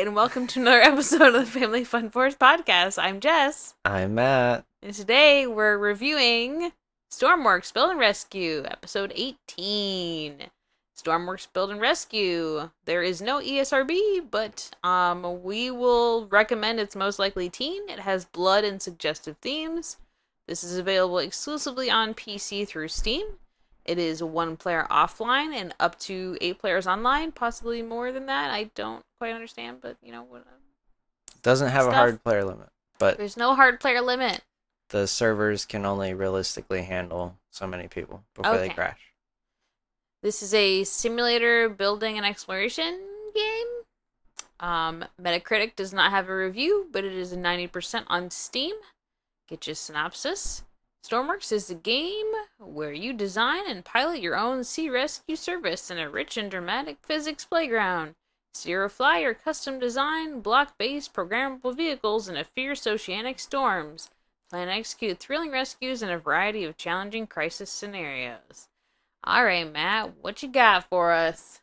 and welcome to another episode of the Family Fun Force podcast. I'm Jess, I'm Matt. and today we're reviewing Stormworks Build and Rescue, episode 18. Stormworks Build and Rescue. There is no ESRB, but um, we will recommend it's most likely teen. It has blood and suggestive themes. This is available exclusively on PC through Steam. It is one player offline and up to eight players online, possibly more than that. I don't quite understand, but you know what? Doesn't have Stuff. a hard player limit, but There's no hard player limit. the servers can only realistically handle so many people before they crash. This is a simulator building and exploration game. Um, Metacritic does not have a review, but it is a 90% on Steam. Get your synopsis. Stormworks is a game where you design and pilot your own sea rescue service in a rich and dramatic physics playground. Steer or fly your custom design, block based programmable vehicles in a fierce oceanic storms. Plan and execute thrilling rescues in a variety of challenging crisis scenarios. All right, Matt, what you got for us?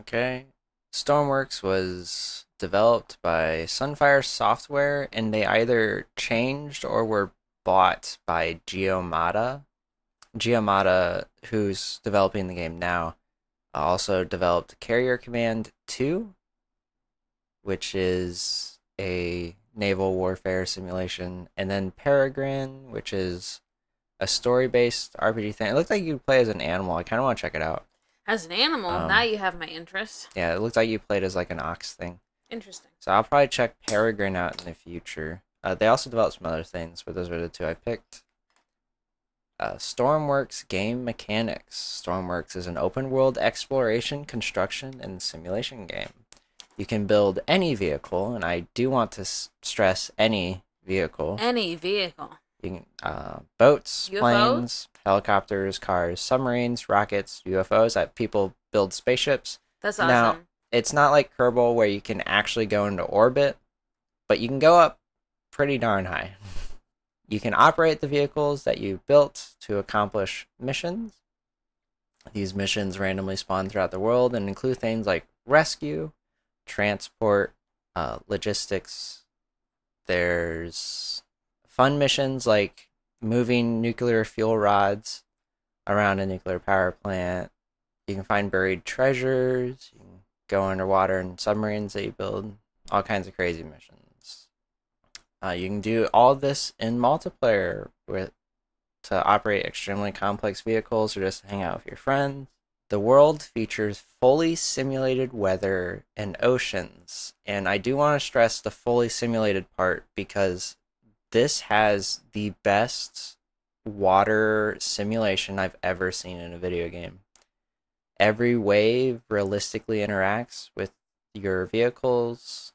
Okay. Stormworks was developed by Sunfire Software, and they either changed or were bought by Geometa. Geometa, who's developing the game now, also developed Carrier Command 2, which is a naval warfare simulation, and then Peregrin, which is a story-based RPG thing. It looked like you play as an animal. I kind of want to check it out. As an animal, Um, now you have my interest. Yeah, it looked like you played as like an ox thing. Interesting. So I'll probably check Peregrin out in the future. Uh, they also developed some other things, but those were the two I picked. Uh, Stormworks Game Mechanics. Stormworks is an open world exploration, construction, and simulation game. You can build any vehicle, and I do want to s- stress any vehicle. Any vehicle. You can, uh, boats, UFOs? planes, helicopters, cars, submarines, rockets, UFOs. That people build spaceships That's awesome. Now- it's not like Kerbal where you can actually go into orbit, but you can go up pretty darn high. You can operate the vehicles that you built to accomplish missions. These missions randomly spawn throughout the world and include things like rescue, transport, uh, logistics. There's fun missions like moving nuclear fuel rods around a nuclear power plant. You can find buried treasures. You can go underwater in submarines that you build. All kinds of crazy missions. Uh, you can do all this in multiplayer with to operate extremely complex vehicles or just hang out with your friends. The world features fully simulated weather and oceans, and I do want to stress the fully simulated part because this has the best water simulation I've ever seen in a video game every wave realistically interacts with your vehicles.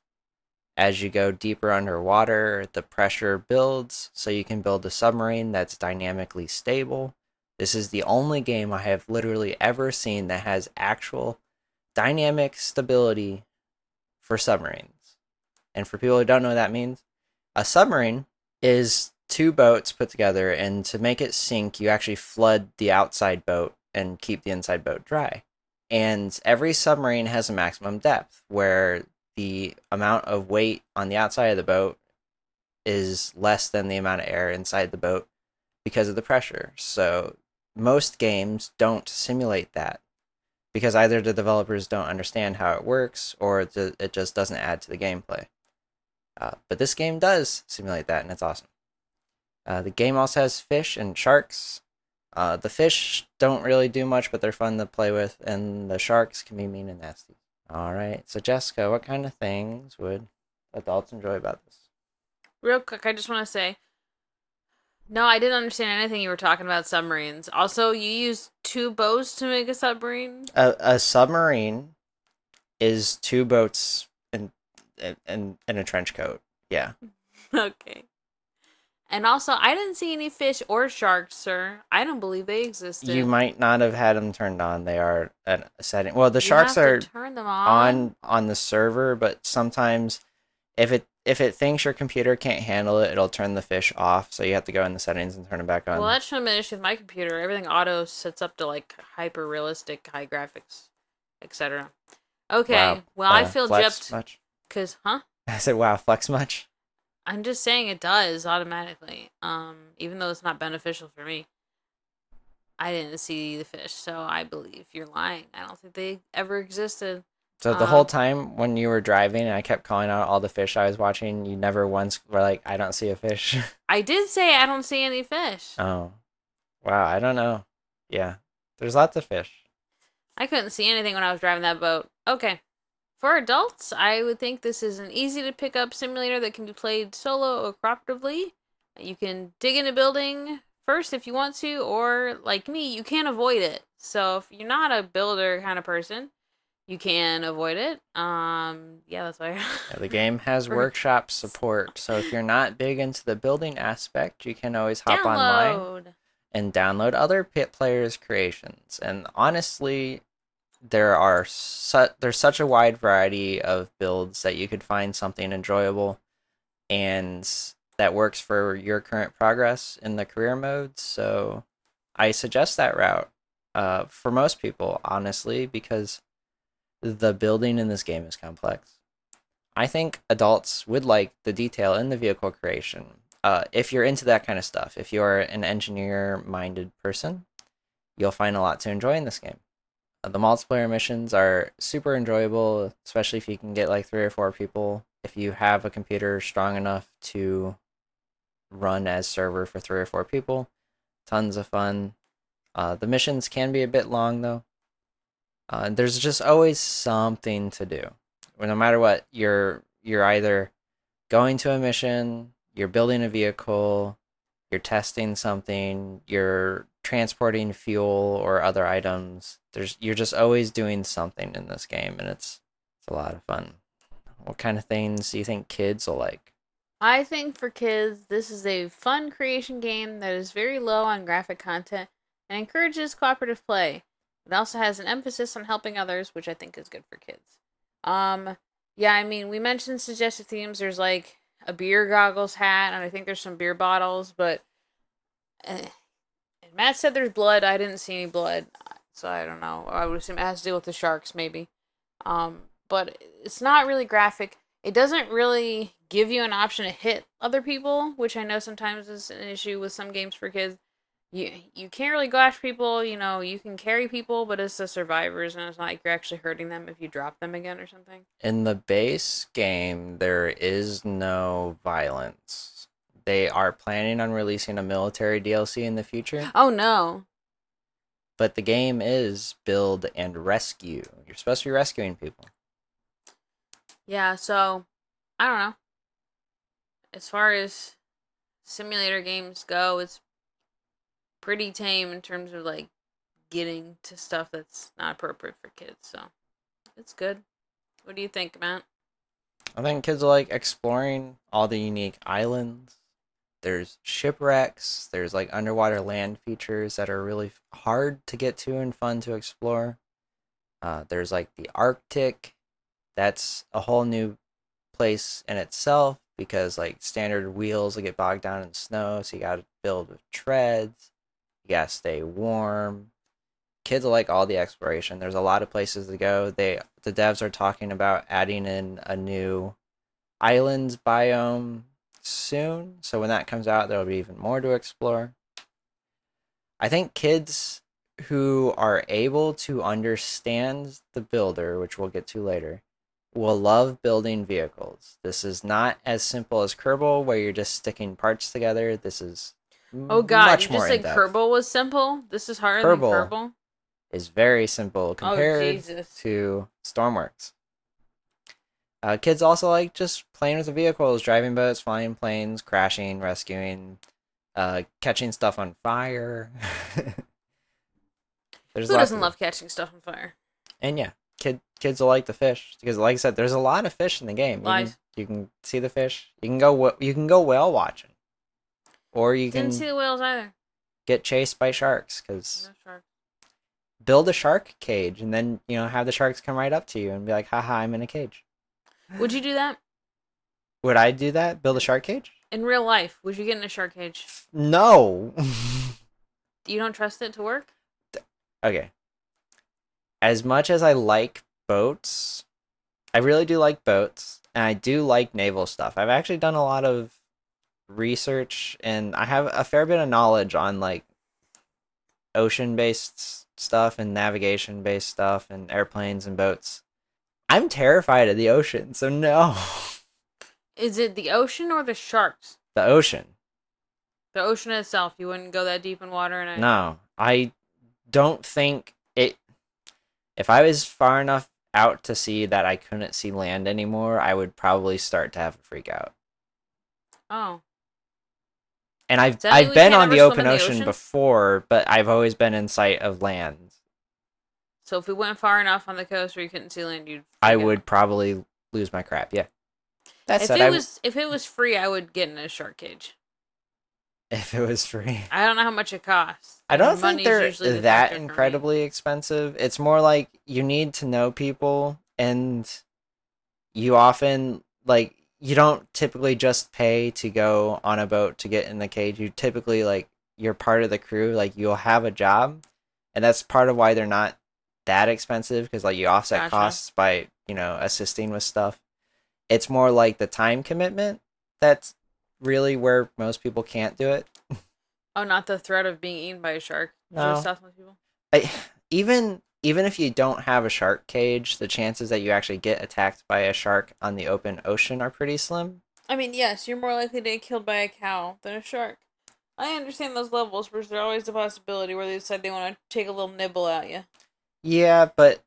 As you go deeper underwater, the pressure builds so you can build a submarine that's dynamically stable. This is the only game I have literally ever seen that has actual dynamic stability for submarines. And for people who don't know what that means, a submarine is two boats put together, and to make it sink, you actually flood the outside boat and keep the inside boat dry. And every submarine has a maximum depth where the amount of weight on the outside of the boat is less than the amount of air inside the boat because of the pressure. So most games don't simulate that because either the developers don't understand how it works or it just doesn't add to the gameplay. Uh, but this game does simulate that, and it's awesome. Uh, the game also has fish and sharks. Uh, the fish don't really do much, but they're fun to play with, and the sharks can be mean and nasty. All right, so Jessica, what kind of things would adults enjoy about this? Real quick, I just want to say no, I didn't understand anything you were talking about submarines. Also, you use two bows to make a submarine? A, a submarine is two boats and, and, in a trench coat. Yeah, okay. And also, I didn't see any fish or sharks, sir. I don't believe they existed. you might not have had them turned on. They are at a setting. Well, the You sharks are turn them on. on on the server, but sometimes if it if it thinks your computer can't handle it, it'll turn the fish off. So you have to go in the settings and turn it back on. Well, that shouldn't been an issue with my computer. Everything auto sets up to like hyper realistic, high graphics, etc. Okay. Wow. Well, I Uh, feel flex gypped much. Cause, huh? I said, wow, flex much? I'm just saying it does automatically. Um, even though it's not beneficial for me. I didn't see the fish, so I believe you're lying. I don't think they ever existed. So the Um, whole time when you were driving and I kept calling out all the fish I was watching, you never once were like, I don't see a fish. I did say I don't see any fish. oh. Wow, I don't know. Yeah. There's lots of fish. I couldn't see anything when I was driving that boat. Okay. For adults, I would think this is an easy to pick up simulator that can be played solo or cooperatively. You can dig in a building first if you want to, or like me, you can't avoid it. So if you're not a builder kind of person, you can avoid it. Um, yeah, that's why. Yeah, the game has workshop support, so if you're not big into the building aspect, you can always hop online and download other pit players' creations. And honestly, there are su- there's such a wide variety of builds that you could find something enjoyable and that works for your current progress in the career mode. So I suggest that route uh, for most people, honestly, because the building in this game is complex. I think adults would like the detail in the vehicle creation. Uh, if you're into that kind of stuff, if you're an engineer minded person, you'll find a lot to enjoy in this game. The multiplayer missions are super enjoyable, especially if you can get like three or four people. If you have a computer strong enough to run as server for three or four people, tons of fun. Uh, the missions can be a bit long though. Uh, there's just always something to do. No matter what, you're you're either going to a mission, you're building a vehicle, you're testing something, you're transporting fuel or other items. There's you're just always doing something in this game and it's it's a lot of fun. What kind of things do you think kids will like? I think for kids, this is a fun creation game that is very low on graphic content and encourages cooperative play. It also has an emphasis on helping others, which I think is good for kids. Um, yeah, I mean, we mentioned suggested themes. There's like a beer goggles hat, and I think there's some beer bottles, but eh. Matt said there's blood. I didn't see any blood, so I don't know. I would assume it has to deal with the sharks, maybe. Um, but it's not really graphic. It doesn't really give you an option to hit other people, which I know sometimes is an issue with some games for kids. You you can't really go after people. You know, you can carry people, but it's the survivors, and it's not like you're actually hurting them if you drop them again or something. In the base game, there is no violence. They are planning on releasing a military DLC in the future, Oh no! but the game is build and rescue. You're supposed to be rescuing people. Yeah, so I don't know. As far as simulator games go, it's pretty tame in terms of like getting to stuff that's not appropriate for kids. So it's good. What do you think, Matt? I think kids like exploring all the unique islands. There's shipwrecks. There's like underwater land features that are really hard to get to and fun to explore. Uh, there's like the Arctic. That's a whole new place in itself because like standard wheels will get bogged down in snow, so you gotta build with treads. You gotta stay warm. Kids like all the exploration. There's a lot of places to go. They the devs are talking about adding in a new islands biome soon. So when that comes out, there'll be even more to explore. I think kids who are able to understand the builder, which we'll get to later, will love building vehicles. This is not as simple as Kerbal, where you're just sticking parts together. This is Oh God, you just said. Kerbal was simple. This is harder Kerbal. than Kerbal. is very simple oh, compared Oh, to Stormworks. Uh, kids also like just playing with the vehicles, driving boats, flying planes, crashing, rescuing, uh, catching stuff on fire. There's Who doesn't of- love catching stuff on fire? And yeah, kid kids will like the fish because, like I said, there's a lot of fish in the game. You can, you can see the fish. You can go. You can go whale watching, or you can Didn't see the whales either. get chased by sharks because No shark. build a shark cage and then you know have the sharks come right up to you and be like, "Haha, I'm in a cage." Would you do that Would I do that? Build a shark cage? in real life? Would you get in a shark cage? No. You don't trust it to work? okay. As much as I like boats, I really do like boats. and I do like naval stuff. I've actually done a lot of research and I have a fair bit of knowledge on like ocean based stuff and navigation based stuff and airplanes and boats. I'm terrified of the ocean, so no. Is it the ocean or the sharks? the ocean. The ocean itself. You wouldn't go that deep in water and No, I don't think it. If I was far enough out to sea that I couldn't see land anymore, I would probably start to have a freak out. Oh. And I've Does that mean I've been on the open the ocean, ocean? before, but I've always been in sight of land. So if we went far enough on the coast where you couldn't see land, you'd. I freak out. would probably lose my crap. Yeah. That If it I, was if it was free, I would get in a shark cage. if it was free. I don't know how much it costs. I don't and think they're the that factor for me. incredibly expensive. It's more like you need to know people and you often like you don't typically just pay to go on a boat to get in the cage. You typically like you're part of the crew, like you'll have a job. And that's part of why they're not that expensive because like you offset Gotcha. costs by, you know, assisting with stuff. It's more like the time commitment that's really where most people can't do it. Oh, not the threat of being eaten by a shark. No. I, even even if you don't have a shark cage, the chances that you actually get attacked by a shark on the open ocean are pretty slim. I mean, yes, you're more likely to get killed by a cow than a shark. I understand those levels, but there's always the possibility where they decide they want to take a little nibble at you. Yeah, but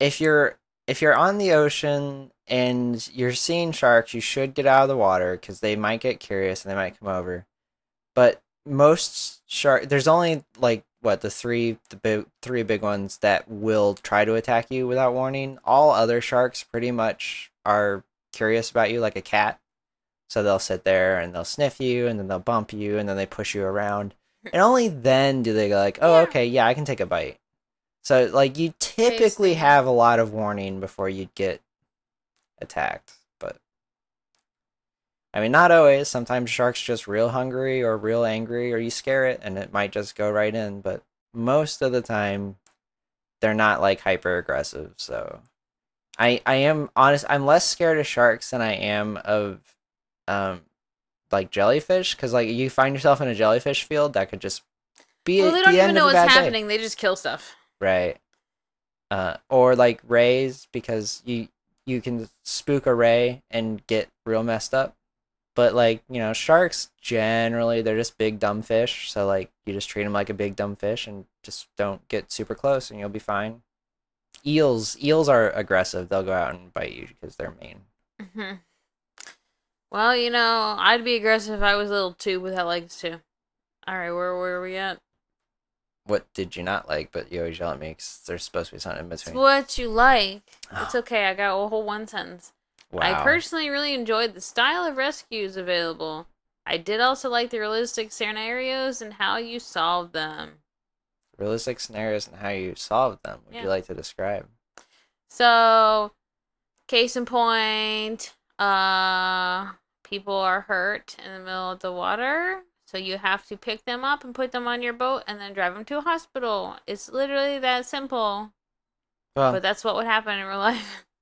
if you're if you're on the ocean and you're seeing sharks, you should get out of the water because they might get curious and they might come over. But most shark, there's only like what the three the big three big ones that will try to attack you without warning. All other sharks pretty much are curious about you, like a cat. So they'll sit there and they'll sniff you and then they'll bump you and then they push you around. Mm. And only then do they go like, "Oh, Yeah. okay, yeah, I can take a bite." So like you typically have a lot of warning before you'd get attacked, but I mean not always. Sometimes sharks just real hungry or real angry or you scare it and it might just go right in, but most of the time they're not like hyper aggressive. So I I am honest I'm less scared of sharks than I am of um like jellyfish cuz like you find yourself in a jellyfish field that could just be well, they don't the even know what's bad day. happening. They just kill stuff. Right. Uh, or like rays because you you can spook a ray and get real messed up. But like you know, sharks generally they're just big dumb fish. So like you just treat them like a big dumb fish and just don't get super close and you'll be fine. Eels eels are aggressive. They'll go out and bite you because they're mean. hmm Well, you know, I'd be aggressive if I was a little tube without legs too. All right, where where are we at? What did you not like? But you always yell at me because there's supposed to be something in between. what you like. It's okay. I got a whole one sentence. I personally really enjoyed the style of rescues available. I did also like the realistic scenarios and how you solved them. Realistic scenarios and how you solve them. Would Yeah. you like to describe? So, case in point, uh, people are hurt in the middle of the water. So you have to pick them up and put them on your boat and then drive them to a hospital. It's literally that simple. Well, But that's what would happen in real life.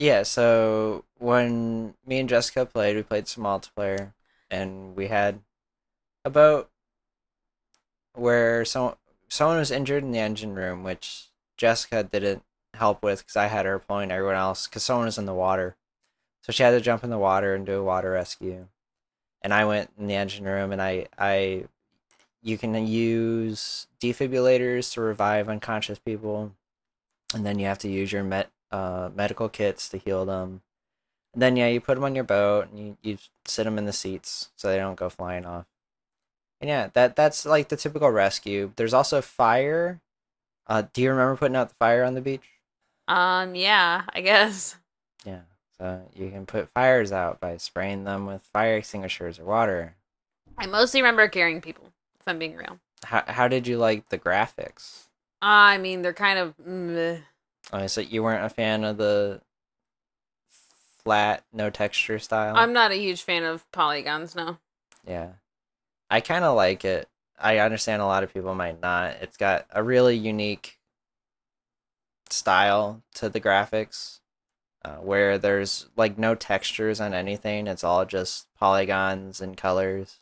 Yeah, so when me and Jessica played, we played some multiplayer, and we had a boat where someone someone was injured in the engine room, which Jessica didn't help with because I had her pulling everyone else because someone was in the water, so she had to jump in the water and do a water rescue, and I went in the engine room and I I you can use defibrillators to revive unconscious people, and then you have to use your met uh, medical kits to heal them. And then yeah, you put them on your boat and you, you sit them in the seats so they don't go flying off. And yeah, that that's like the typical rescue. There's also fire. Uh, do you remember putting out the fire on the beach? Um, yeah, I guess. So you can put fires out by spraying them with fire extinguishers or water. I mostly remember carrying people, if I'm being real. How how did you like the graphics? I mean, they're kind of. meh. Oh, so you weren't a fan of the flat, no texture style? I'm not a huge fan of polygons, no. Yeah. I kind of like it. I understand a lot of people might not. It's got a really unique style to the graphics. Uh, where there's like no textures on anything. It's all just polygons and colors.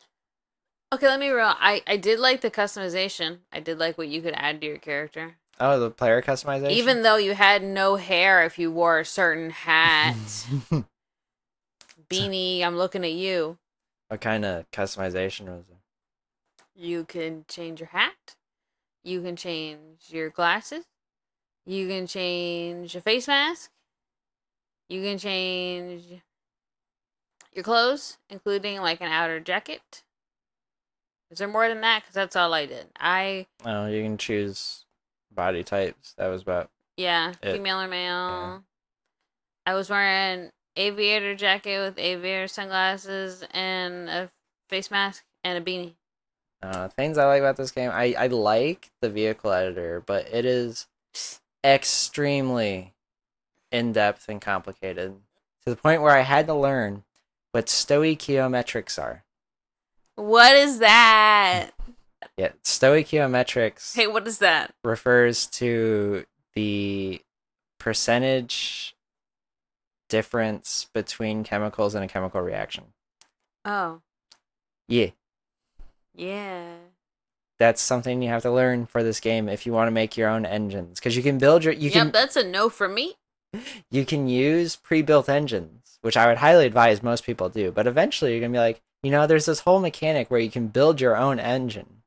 Okay, let me real. I I did like the customization. I did like what you could add to your character. Oh, the player customization. Even though you had no hair, if you wore a certain hat, beanie, I'm looking at you. what kind of customization was it? You can change your hat. You can change your glasses. You can change your face mask. You can change your clothes, including like an outer jacket. Is there more than that? Because that's all I did. I, Oh, you can choose body types. That was about. yeah, It- female or male. I was wearing aviator jacket with aviator sunglasses and a face mask and a beanie. Uh, things I like about this game, I, I like the vehicle editor, but it is extremely in depth and complicated to the point where I had to learn what stoichiometrics are. What is that? Yeah, stoichiometrics Hey, what is that? refers to the percentage difference between chemicals in a chemical reaction. Oh, Yeah, yeah. that's something you have to learn for this game if you want to make your own engines because you can build your you yep, can that's a no for me. You can use pre-built engines, which I would highly advise most people do. But eventually, you're gonna be like, you know, there's this whole mechanic where you can build your own engine,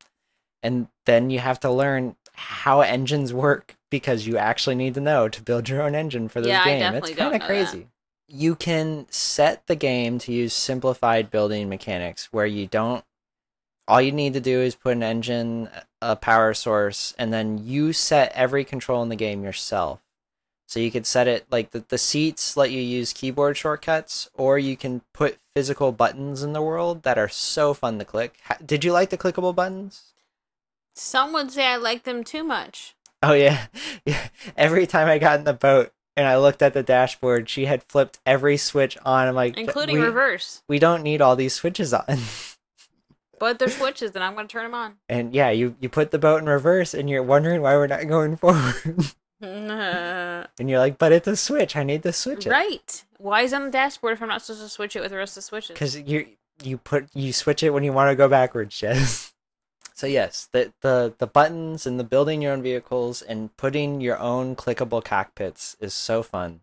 and then you have to learn how engines work because you actually need to know to build your own engine for this Yeah, game. it's kind of know that. crazy. You can set the game to use simplified building mechanics where you don't. All you need to do is put an engine, a power source, and then you set every control in the game yourself. So you could set it like the, the seats let you use keyboard shortcuts, or you can put physical buttons in the world that are so fun to click. Did you like the clickable buttons? Some would say I like them too much. Oh yeah. yeah. Every time I got in the boat and I looked at the dashboard, she had flipped every switch on. I'm like, Including we, reverse. We don't need all these switches on. But they're switches, and I'm going to turn them on. and yeah, you you put the boat in reverse, and you're wondering why we're not going forward. right. and you're like, but it's a switch. I need to switch it. Right. Why is it on the dashboard if I'm not supposed to switch it with the rest of the switches? because you you put you switch it when you want to go backwards, Jess. so yes, the the the buttons and the building your own vehicles and putting your own clickable cockpits is so fun.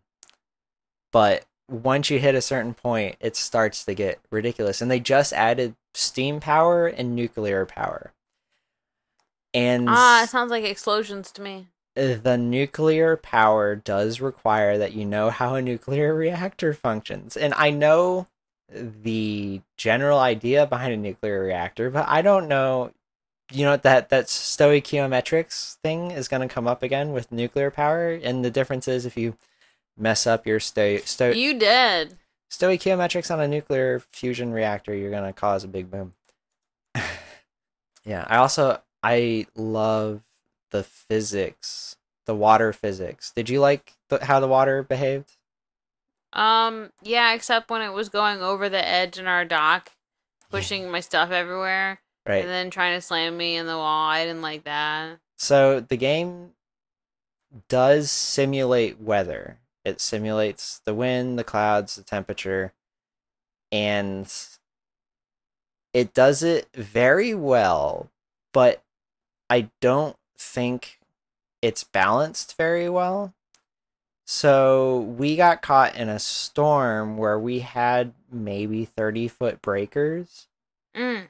But once you hit a certain point, it starts to get ridiculous, and they just added steam power and nuclear power. And Ah, it sounds like explosions to me. The nuclear power does require that you know how a nuclear reactor functions. And I know the general idea behind a nuclear reactor, but I don't know you know that that stoichiometrics thing is going to come up again with nuclear power and the difference is if you mess up your sto, sto You did. stoichiometrics on a nuclear fusion reactor, you're gonna cause a big boom. yeah, I also I love the physics, the water physics. Did you like the, how the water behaved? Um, yeah, except when it was going over the edge in our dock, pushing my stuff everywhere, Right. and then trying to slam me in the wall. I didn't like that. So the game does simulate weather. It simulates the wind, the clouds, the temperature, and it does it very well, but I don't think it's balanced very well. So we got caught in a storm where we had maybe 30 foot breakers Mm.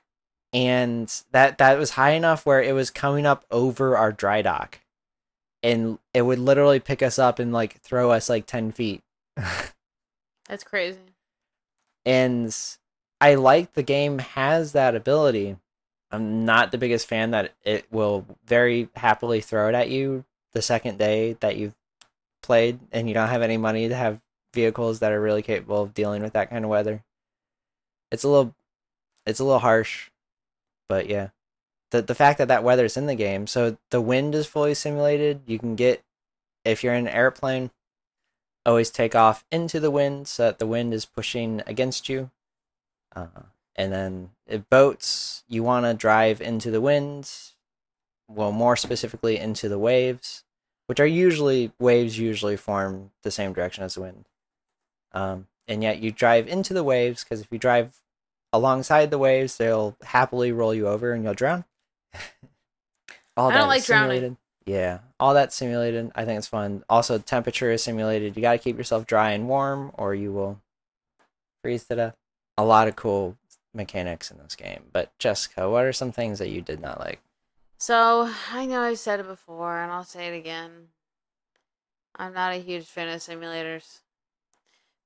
and that that was high enough where it was coming up over our dry dock and it would literally pick us up and like throw us like 10 feet That's crazy. and i like the game has that ability i'm not the biggest fan that it will very happily throw it at you the second day that you've played and you don't have any money to have vehicles that are really capable of dealing with that kind of weather. It's a little it's a little harsh but yeah. The the fact that that weather is in the game so the wind is fully simulated. You can get if you're in an airplane always take off into the wind so that the wind is pushing against you. Uh, and then if boats you want to drive into the wind well more specifically into the waves which are usually waves usually form the same direction as the wind Um, and yet you drive into the waves because if you drive alongside the waves, they'll happily roll you over and you'll drown. all I don't that like is drowning. Yeah, all that simulated. I think it's fun. Also, temperature is simulated. You got to keep yourself dry and warm, or you will freeze to death. A lot of cool mechanics in this game. But Jessica, what are some things that you did not like? So I know I've said it before, and I'll say it again. I'm not a huge fan of simulators.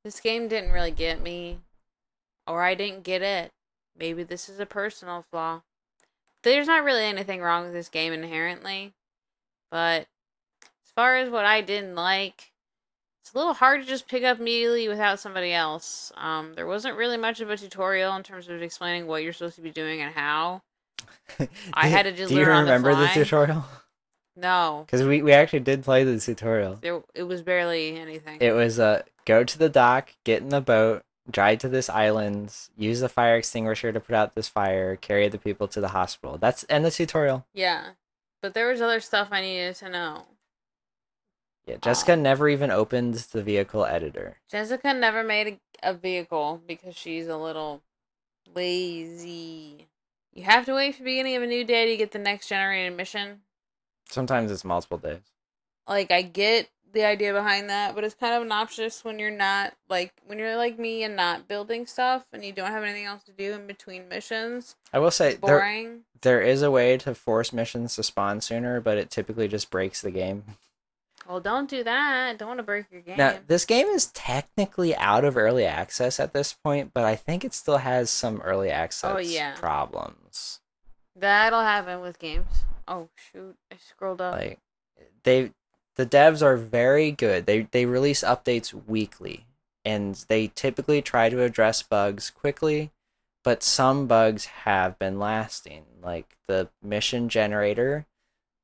This game didn't really get me, or I didn't get it. Maybe this is a personal flaw. There's not really anything wrong with this game inherently, but as far as what I didn't like, it's a little hard to just pick up immediately without somebody else. Um, there wasn't really much of a tutorial in terms of explaining what you're supposed to be doing and how. I had to just Do you learn on the remember the tutorial? No, Because we, we actually did play the tutorial. there it was barely anything. It was uh go to the dock, get in the boat, drive to this island, use the fire extinguisher to put out this fire, carry the people to the hospital. That's end the tutorial. yeah, but there was other stuff I needed to know. Yeah, ah. Jessica never even opened the vehicle editor. Jessica never made a, a vehicle because she's a little lazy. You have to wait for the beginning of a new day to get the next generated mission. Sometimes it's multiple days. Like I get the idea behind that, but it's kind of obnoxious when you're not like when you're like me and not building stuff and you don't have anything else to do in between missions. I will say It's there boring. there is a way to force missions to spawn sooner, but it typically just breaks the game. Well, don't do that. Don't want to break your game. Now, this game is technically out of early access at this point, but I think it still has some early oh, access Oh, yeah. problems. That'll happen with games. Oh shoot! I scrolled up. Like they the devs are very good. They they release updates weekly and they typically try to address bugs quickly, but some bugs have been lasting. Like the mission generator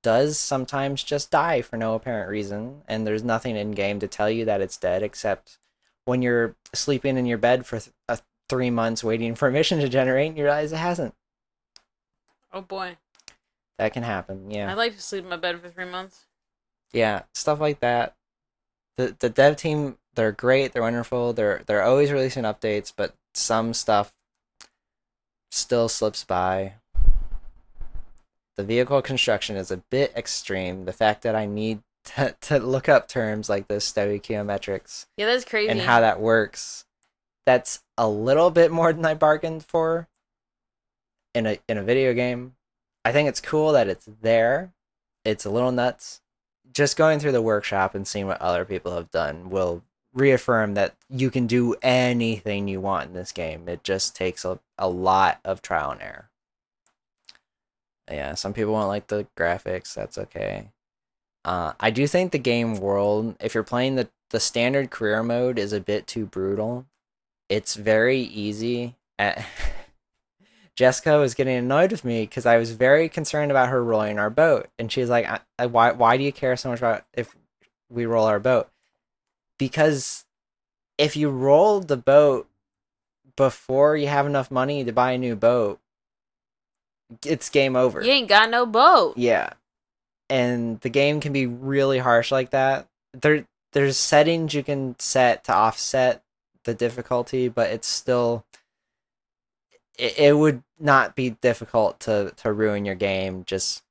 does sometimes just die for no apparent reason and there's nothing in game to tell you that it's dead except when you're sleeping in your bed for th- uh, 3 months waiting for a mission to generate and you realize it hasn't. oh boy, That can happen. Yeah. I'd like to sleep in my bed for three months. yeah, stuff like that. The the dev team, they're great, they're wonderful, they're they're always releasing updates, but some stuff still slips by. The vehicle construction is a bit extreme. The fact that I need to, to look up terms like the stoichiometrics Yeah, that's crazy. and how that works, that's a little bit more than I bargained for in a in a video game. I think it's cool that it's there. It's a little nuts. Just going through the workshop and seeing what other people have done will reaffirm that you can do anything you want in this game. It just takes a, a lot of trial and error. Yeah, some people won't like the graphics. That's okay. Uh, I do think the game world, if you're playing the, the standard career mode, is a bit too brutal. It's very easy. At... Jessica was getting annoyed with me because I was very concerned about her rolling our boat, and she's like, I, I, "Why? Why do you care so much about if we roll our boat?" Because if you roll the boat before you have enough money to buy a new boat, it's game over. you ain't got no boat. Yeah. And the game can be really harsh like that. There there's settings you can set to offset the difficulty, but it's still it, it would not be difficult to to ruin your game just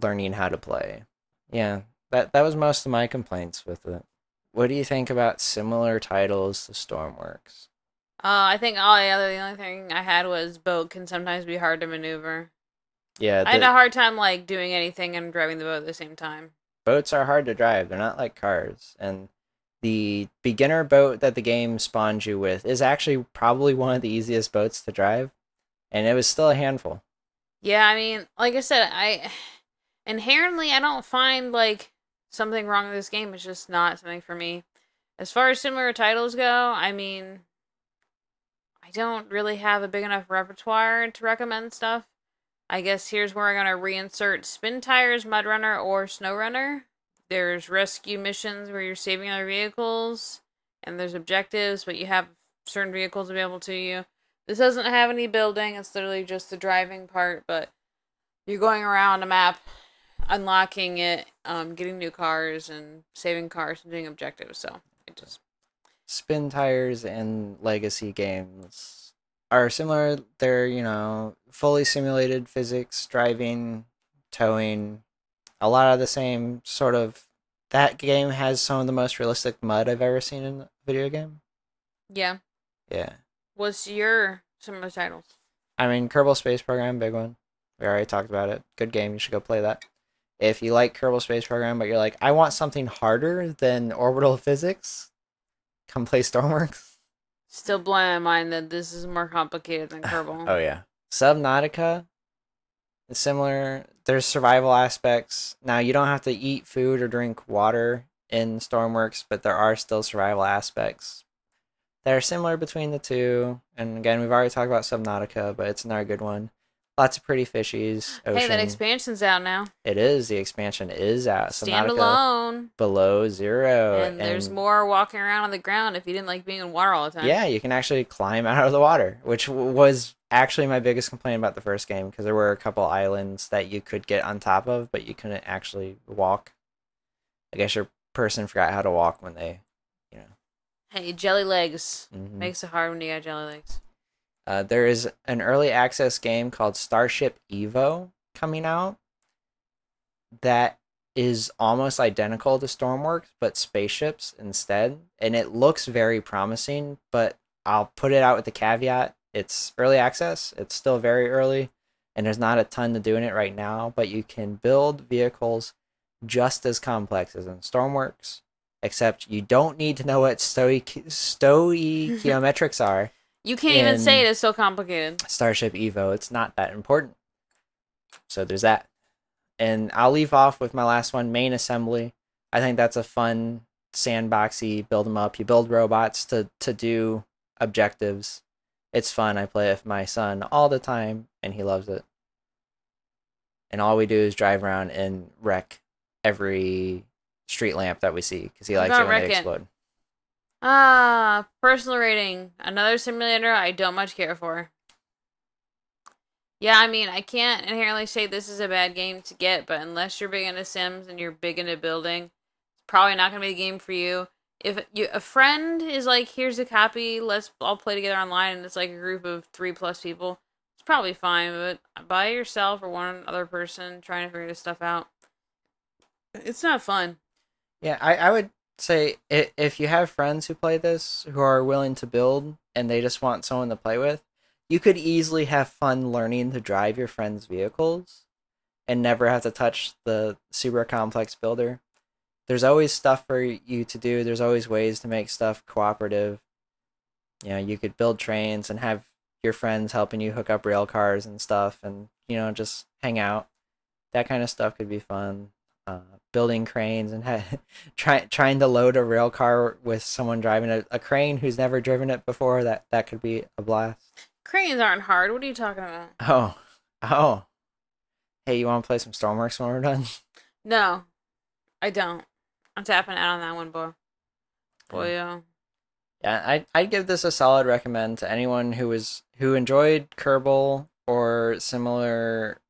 learning how to play. Yeah. That that was most of my complaints with it. What do you think about similar titles to Stormworks? Uh, I think all the other the only thing I had was boat can sometimes be hard to maneuver. Yeah, I had a hard time like doing anything and driving the boat at the same time. boats are hard to drive. They're not like cars. And the beginner boat that the game spawns you with is actually probably one of the easiest boats to drive. And it was still a handful. Yeah, I mean, like I said, I inherently I don't find like something wrong with this game. It's just not something for me. As far as similar titles go, I mean, I don't really have a big enough repertoire to recommend stuff. I guess here's where I'm gonna reinsert Spintires, Mud Runner, or SnowRunner. There's rescue missions where you're saving other vehicles, and there's objectives, but you have certain vehicles available to you. This doesn't have any building, it's literally just the driving part, but you're going around a map, unlocking it, um, getting new cars, and saving cars and doing objectives. So it just Spintires in legacy games are similar. They're, you know, fully simulated physics, driving, towing, a lot of the same sort of. That game has some of the most realistic mud I've ever seen in a video game. Yeah. Yeah. What's your similar titles? I mean, Kerbal Space Program, big one. We already talked about it. Good game. You should go play that. If you like Kerbal Space Program, but you're like, I want something harder than orbital physics, come play Stormworks. Still blowing my mind that this is more complicated than Kerbal. Oh yeah. Subnautica is similar. There's survival aspects. Now you don't have to eat food or drink water in Stormworks, but there are still survival aspects that are similar between the two. And again, we've already talked about Subnautica, but it's another good one. Lots of pretty fishies. Ocean. Hey, that expansion's out now. It is. The expansion is out. Subnautica Standalone. below zero. And, there's more walking around on the ground if you didn't like being in water all the time. Yeah, you can actually climb out of the water, which w- was actually my biggest complaint about the first game because there were a couple islands that you could get on top of, but you couldn't actually walk. I guess your person forgot how to walk when they, you know. Hey, jelly legs. mhm. Makes it hard when you got jelly legs. Uh, there is an early access game called Starship Evo coming out that is almost identical to Stormworks, but spaceships instead. And it looks very promising, but I'll put it out with the caveat it's early access, it's still very early, and there's not a ton to do in it right now, but you can build vehicles just as complex as in Stormworks. Except you don't need to know what stoic stoichiometrics are. You can't even say it. It's so complicated. Starship Evo. It's not that important. So there's that. And I'll leave off with my last one, main assembly. I think that's a fun sandboxy build them up. You build robots to to do objectives. It's fun. I play it with my son all the time and he loves it. And all we do is drive around and wreck every street lamp that we see because he likes it when they explode. Ah, personal rating. Another simulator I don't much care for. Yeah, I mean, I can't inherently say this is a bad game to get, but unless you're big into Sims and you're big into building, it's probably not gonna be the game for you. If you a friend is like, here's a copy, let's all play together online, and it's like a group of three plus people, it's probably fine. But by yourself or one other person trying to figure this stuff out, it's not fun. Yeah, I, I would say if you have friends who play this who are willing to build and they just want someone to play with, you could easily have fun learning to drive your friends' vehicles and never have to touch the super complex builder. There's always stuff for you to do. There's always ways to make stuff cooperative. You know, you could build trains and have your friends helping you hook up rail cars and stuff and, you know, just hang out. That kind of stuff could be fun. Uh, building cranes and ha- try, trying to load a rail car with someone driving a, a crane who's never driven it before that that could be a blast Cranes aren't hard. What are you talking about? oh oh hey you want to play some stormworks when we're done No, I don't. I'm tapping out on that one, boy. Boy, yeah. yeah I'd, I'd give this a solid recommend to anyone who was who enjoyed kerbal or similar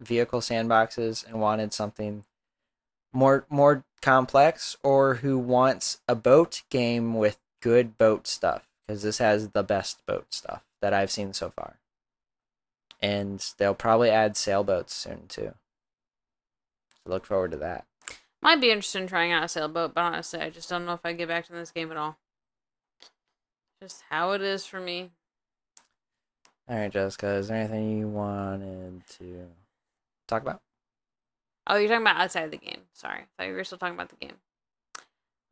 vehicle sandboxes and wanted something more more complex or who wants a boat game with good boat stuff because this has the best boat stuff that I've seen so far. And they'll probably add sailboats soon too. So look forward to that. Might be interested in trying out a sailboat, but honestly, I just don't know if I get back to this game at all. Just how it is for me. All right, Jessica, is there anything you wanted to talk about? Oh, you're talking about outside of the game. Sorry, I thought you were still talking about the game.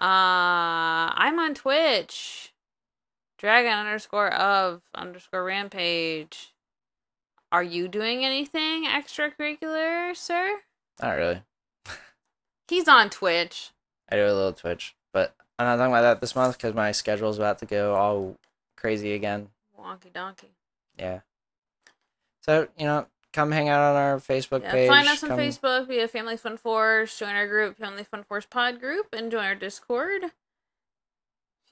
Uh, I'm on Twitch. Dragon underscore of underscore rampage. Are you doing anything extracurricular, sir? Not really. He's on Twitch. I do a little Twitch, but I'm not talking about that this month because my schedule's about to go all crazy again. Wonky donkey. Yeah. So you know, come hang out on our Facebook Yeah, page. find us on come- Facebook via Family Fun Force. Join our group, Family Fun Force Pod group, and join our Discord. If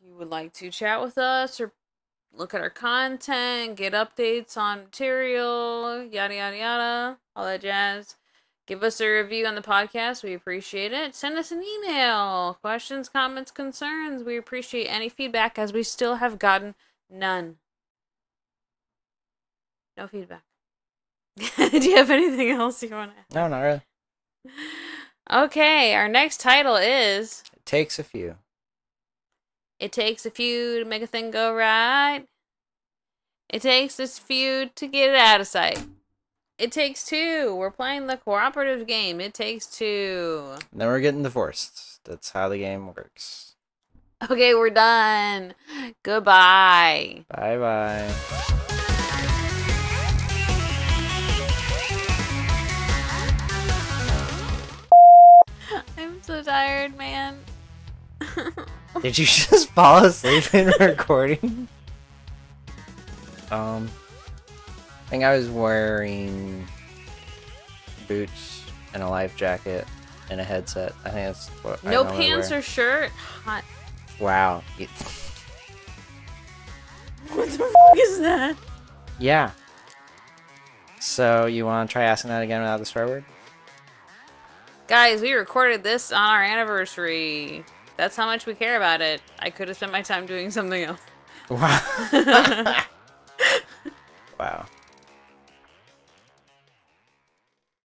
you would like to chat with us or look at our content, get updates on material, yada yada yada, all that jazz, Give us a review on the podcast. We appreciate it. Send us an email. Questions, comments, concerns. We appreciate any feedback as we still have gotten none. No feedback. Do you have anything else you want to No, not really. Okay, our next title is It takes a few. It Takes a Few to Make a Thing Go Right. It takes this few to get it out of sight. It takes two. We're playing the cooperative game. It takes two. And then we're getting divorced. That's how the game works. Okay, we're done. Goodbye. Bye bye. Tired, man. Did you just fall asleep in recording? Um, I think I was wearing boots and a life jacket and a headset. I think that's what. No normally pants wear. or shirt. Hot. Wow. What the fuck is that? Yeah. So you want to try asking that again without the swear word? Guys, we recorded this on our anniversary. That's how much we care about it. I could have spent my time doing something else. Wow. wow.